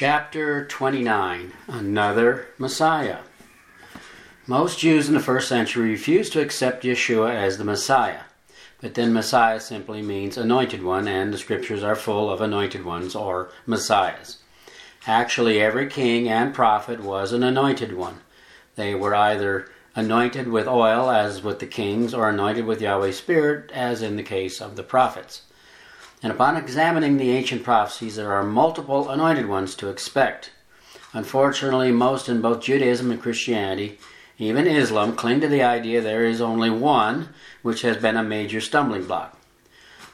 Chapter 29 Another Messiah. Most Jews in the first century refused to accept Yeshua as the Messiah. But then Messiah simply means anointed one, and the scriptures are full of anointed ones or Messiahs. Actually, every king and prophet was an anointed one. They were either anointed with oil, as with the kings, or anointed with Yahweh's Spirit, as in the case of the prophets. And upon examining the ancient prophecies, there are multiple anointed ones to expect. Unfortunately, most in both Judaism and Christianity, even Islam, cling to the idea there is only one, which has been a major stumbling block.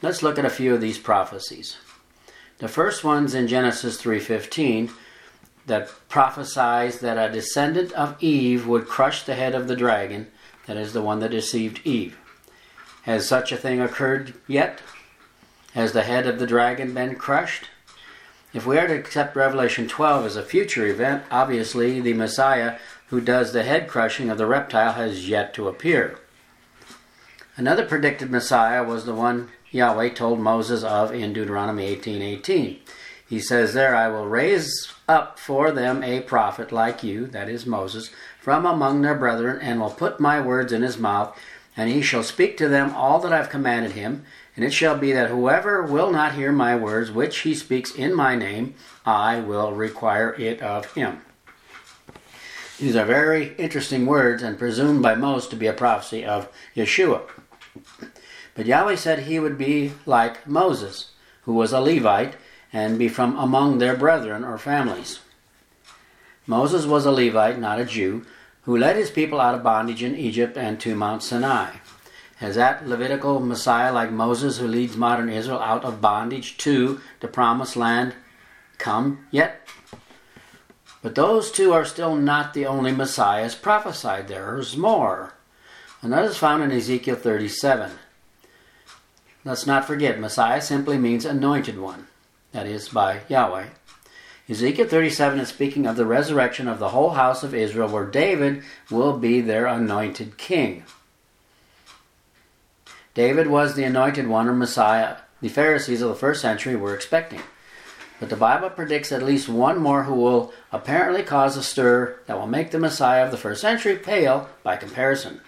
Let's look at a few of these prophecies. The first one's in Genesis 3:15 that prophesies that a descendant of Eve would crush the head of the dragon, that is the one that deceived Eve. Has such a thing occurred yet? Has the head of the dragon been crushed? If we are to accept Revelation 12 as a future event, obviously the Messiah who does the head crushing of the reptile has yet to appear. Another predicted Messiah was the one Yahweh told Moses of in Deuteronomy 18:18. He says there, I will raise up for them a prophet like you, that is Moses, from among their brethren, and will put my words in his mouth, and he shall speak to them all that I've commanded him. And it shall be that whoever will not hear my words, which he speaks in my name, I will require it of him. These are very interesting words and presumed by most to be a prophecy of Yeshua. But Yahweh said he would be like Moses, who was a Levite, and be from among their brethren or families. Moses was a Levite, not a Jew, who led his people out of bondage in Egypt and to Mount Sinai. Has that Levitical Messiah like Moses who leads modern Israel out of bondage to the promised land come yet? But those two are still not the only Messiahs prophesied. There's more. And that is found in Ezekiel 37. Let's not forget, Messiah simply means anointed one, that is, by Yahweh. Ezekiel 37 is speaking of the resurrection of the whole house of Israel, where David will be their anointed king. David was the anointed one or Messiah the Pharisees of the first century were expecting. But the Bible predicts at least one more who will apparently cause a stir that will make the Messiah of the first century pale by comparison.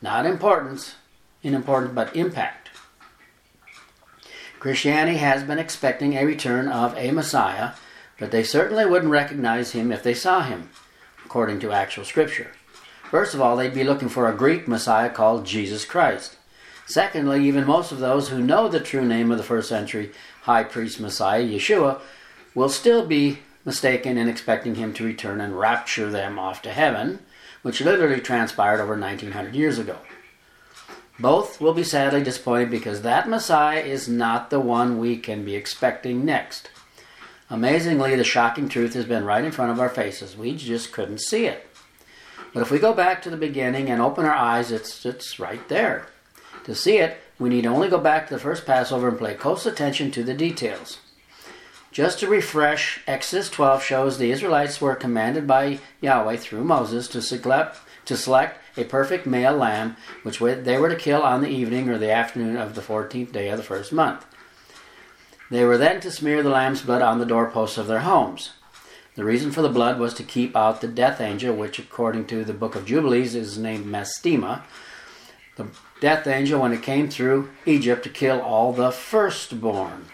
Not importance, in important, but impact. Christianity has been expecting a return of a Messiah, but they certainly wouldn't recognize him if they saw him, according to actual Scripture. First of all, they'd be looking for a Greek Messiah called Jesus Christ. Secondly, even most of those who know the true name of the first century high priest Messiah, Yeshua, will still be mistaken in expecting him to return and rapture them off to heaven, which literally transpired over 1900 years ago. Both will be sadly disappointed because that Messiah is not the one we can be expecting next. Amazingly, the shocking truth has been right in front of our faces. We just couldn't see it. But if we go back to the beginning and open our eyes, it's, it's right there. To see it, we need only go back to the first Passover and pay close attention to the details. Just to refresh, Exodus 12 shows the Israelites were commanded by Yahweh through Moses to select, to select a perfect male lamb, which they were to kill on the evening or the afternoon of the 14th day of the first month. They were then to smear the lamb's blood on the doorposts of their homes. The reason for the blood was to keep out the death angel, which, according to the book of Jubilees, is named Mastema, the death angel when it came through Egypt to kill all the firstborn.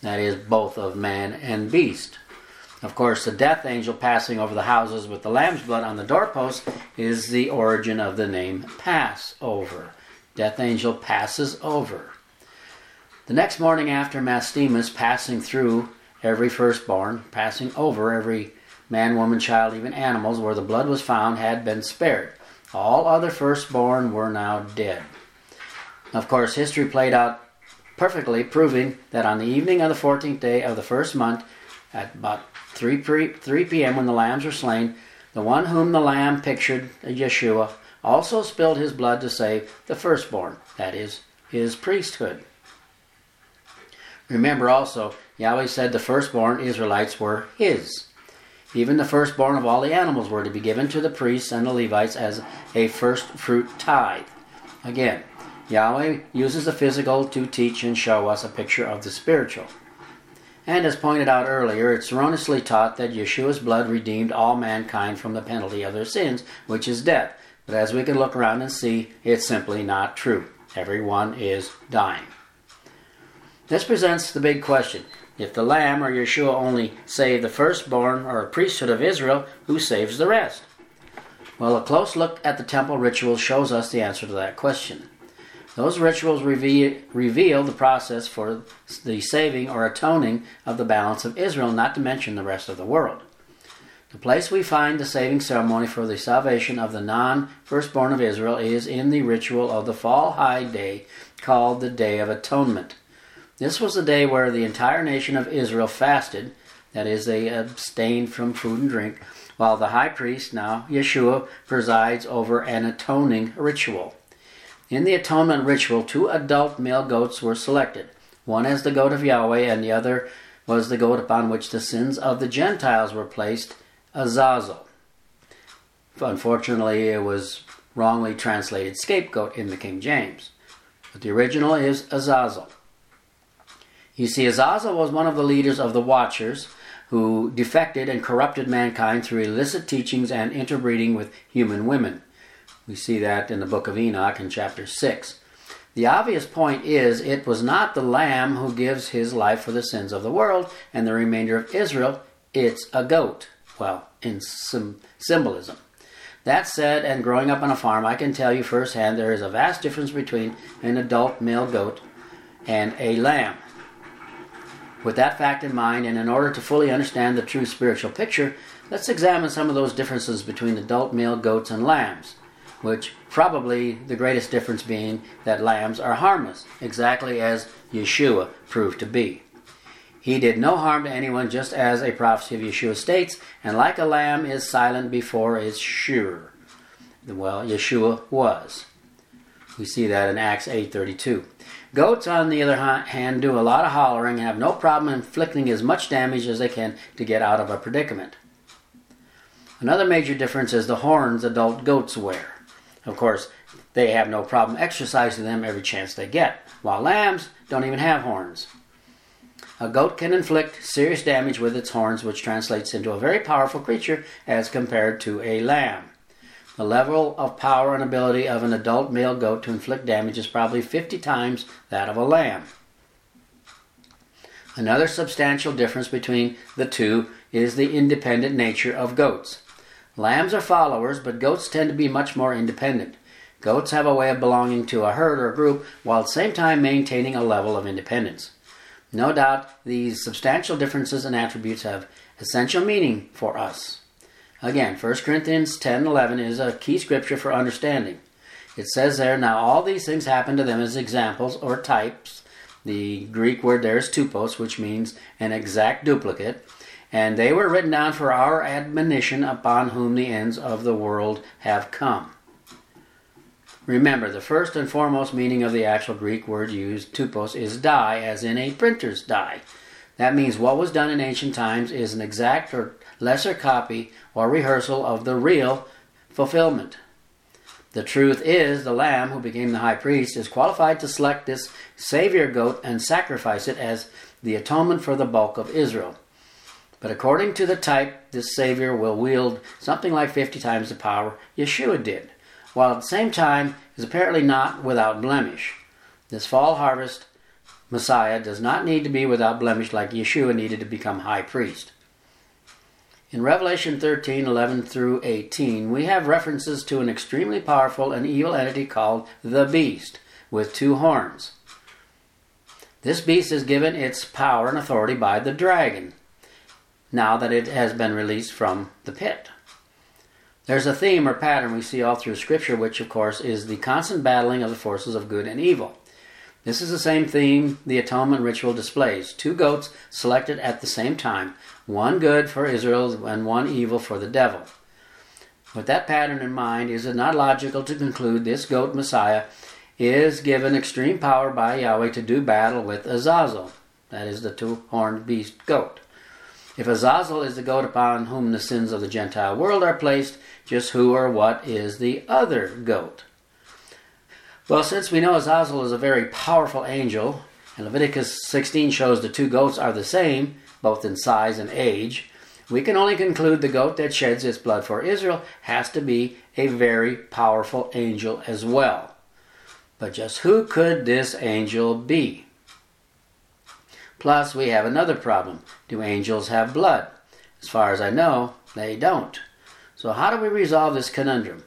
That is, both of man and beast. Of course, the death angel passing over the houses with the lamb's blood on the doorpost is the origin of the name Passover. Death angel passes over. The next morning after Mastemas passing through every firstborn, passing over every man, woman, child, even animals where the blood was found had been spared. All other firstborn were now dead. Of course, history played out perfectly, proving that on the evening of the 14th day of the first month, at about 3, 3 p.m., when the lambs were slain, the one whom the lamb pictured, Yeshua, also spilled his blood to save the firstborn, that is, his priesthood. Remember also, Yahweh said the firstborn Israelites were his. Even the firstborn of all the animals were to be given to the priests and the Levites as a first fruit tithe. Again, Yahweh uses the physical to teach and show us a picture of the spiritual. And as pointed out earlier, it's erroneously taught that Yeshua's blood redeemed all mankind from the penalty of their sins, which is death. But as we can look around and see, it's simply not true. Everyone is dying. This presents the big question. If the Lamb or Yeshua only saved the firstborn or priesthood of Israel, who saves the rest? Well, a close look at the temple rituals shows us the answer to that question. Those rituals reveal, reveal the process for the saving or atoning of the balance of Israel, not to mention the rest of the world. The place we find the saving ceremony for the salvation of the non firstborn of Israel is in the ritual of the fall high day called the Day of Atonement. This was the day where the entire nation of Israel fasted, that is, they abstained from food and drink, while the high priest, now Yeshua, presides over an atoning ritual. In the atonement ritual, two adult male goats were selected. One as the goat of Yahweh, and the other was the goat upon which the sins of the Gentiles were placed, Azazel. Unfortunately, it was wrongly translated scapegoat in the King James. But the original is Azazel. You see, Azazel was one of the leaders of the Watchers who defected and corrupted mankind through illicit teachings and interbreeding with human women. We see that in the book of Enoch in chapter 6. The obvious point is it was not the Lamb who gives his life for the sins of the world and the remainder of Israel, it's a goat. Well, in some symbolism. That said, and growing up on a farm, I can tell you firsthand there is a vast difference between an adult male goat and a lamb. With that fact in mind, and in order to fully understand the true spiritual picture, let's examine some of those differences between adult male goats and lambs which probably the greatest difference being that lambs are harmless, exactly as Yeshua proved to be. He did no harm to anyone, just as a prophecy of Yeshua states, and like a lamb is silent before its shearer. Well, Yeshua was. We see that in Acts 8:32. Goats, on the other hand, do a lot of hollering and have no problem inflicting as much damage as they can to get out of a predicament. Another major difference is the horns adult goats wear. Of course, they have no problem exercising them every chance they get, while lambs don't even have horns. A goat can inflict serious damage with its horns, which translates into a very powerful creature as compared to a lamb. The level of power and ability of an adult male goat to inflict damage is probably 50 times that of a lamb. Another substantial difference between the two is the independent nature of goats. Lambs are followers, but goats tend to be much more independent. Goats have a way of belonging to a herd or group while at the same time maintaining a level of independence. No doubt these substantial differences and attributes have essential meaning for us. Again, 1 Corinthians 10:11 is a key scripture for understanding. It says there, now all these things happen to them as examples or types. The Greek word there is tupos, which means an exact duplicate and they were written down for our admonition upon whom the ends of the world have come. Remember, the first and foremost meaning of the actual Greek word used, tupos, is die, as in a printer's die. That means what was done in ancient times is an exact or lesser copy or rehearsal of the real fulfillment. The truth is, the Lamb who became the high priest is qualified to select this Savior goat and sacrifice it as the atonement for the bulk of Israel. But according to the type, this Savior will wield something like 50 times the power Yeshua did, while at the same time is apparently not without blemish. This fall harvest Messiah does not need to be without blemish like Yeshua needed to become high priest. In Revelation 13 11 through 18, we have references to an extremely powerful and evil entity called the Beast, with two horns. This beast is given its power and authority by the dragon, now that it has been released from the pit. There's a theme or pattern we see all through Scripture, which, of course, is the constant battling of the forces of good and evil. This is the same theme the atonement ritual displays two goats selected at the same time, one good for Israel and one evil for the devil. With that pattern in mind, is it not logical to conclude this goat Messiah is given extreme power by Yahweh to do battle with Azazel, that is the two horned beast goat? If Azazel is the goat upon whom the sins of the Gentile world are placed, just who or what is the other goat? Well, since we know Azazel is a very powerful angel, and Leviticus 16 shows the two goats are the same, both in size and age, we can only conclude the goat that sheds its blood for Israel has to be a very powerful angel as well. But just who could this angel be? Plus, we have another problem. Do angels have blood? As far as I know, they don't. So, how do we resolve this conundrum?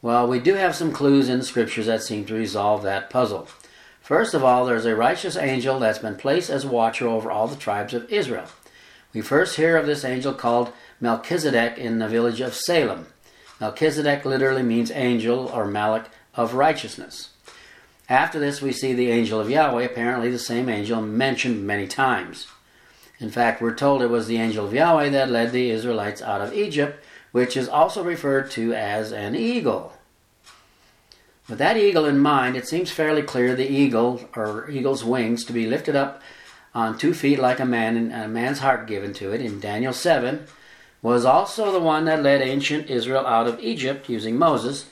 Well, we do have some clues in the scriptures that seem to resolve that puzzle. First of all, there's a righteous angel that's been placed as watcher over all the tribes of Israel. We first hear of this angel called Melchizedek in the village of Salem. Melchizedek literally means angel or Malach of righteousness. After this, we see the angel of Yahweh, apparently the same angel mentioned many times. In fact, we're told it was the angel of Yahweh that led the Israelites out of Egypt, which is also referred to as an eagle. With that eagle in mind, it seems fairly clear the eagle, or eagle's wings, to be lifted up on two feet like a man, and a man's heart given to it in Daniel 7, was also the one that led ancient Israel out of Egypt using Moses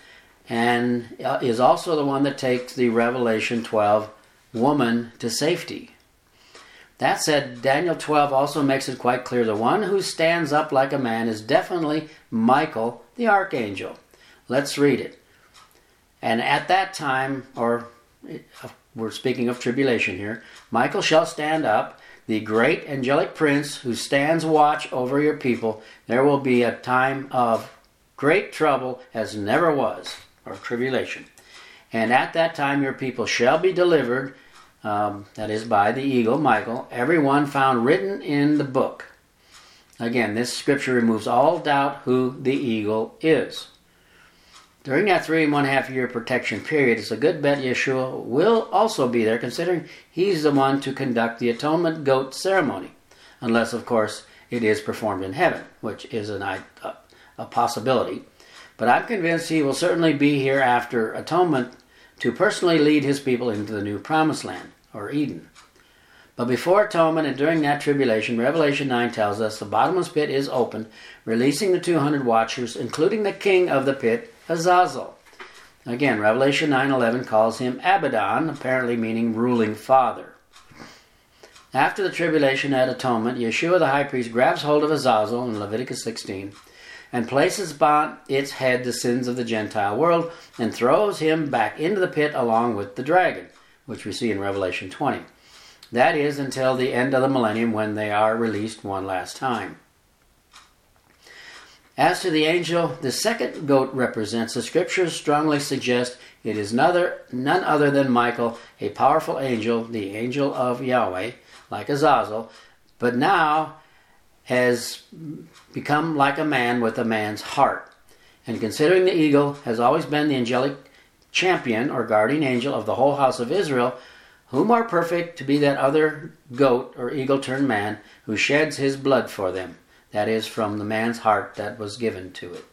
and uh, is also the one that takes the Revelation 12 woman to safety. That said, Daniel 12 also makes it quite clear the one who stands up like a man is definitely Michael, the archangel. Let's read it. And at that time, or uh, we're speaking of tribulation here, Michael shall stand up, the great angelic prince who stands watch over your people. There will be a time of great trouble as never was or tribulation. And at that time your people shall be delivered, um, that is by the eagle, Michael, every one found written in the book. Again, this scripture removes all doubt who the eagle is. During that three and one half year protection period, it's a good bet Yeshua will also be there, considering he's the one to conduct the atonement goat ceremony, unless, of course, it is performed in heaven, which is an, a, a possibility. But I'm convinced he will certainly be here after atonement to personally lead his people into the new promised land, or Eden. But before atonement and during that tribulation, Revelation 9 tells us the bottomless pit is open, releasing the 200 watchers, including the king of the pit, Azazel. Again, Revelation 9:11 calls him Abaddon, apparently meaning ruling father. After the tribulation at atonement, Yeshua the high priest grabs hold of Azazel in Leviticus 16 and places upon its head the sins of the Gentile world, and throws him back into the pit along with the dragon, which we see in Revelation 20. That is until the end of the millennium when they are released one last time. As to the angel, the second goat represents, the scriptures strongly suggest it is none other than Michael, a powerful angel, the angel of Yahweh, like Azazel, but now has become like a man with a man's heart. And considering the eagle has always been the angelic champion or guardian angel of the whole house of Israel, whom are perfect to be that other goat or eagle turned man who sheds his blood for them. That is from the man's heart that was given to it.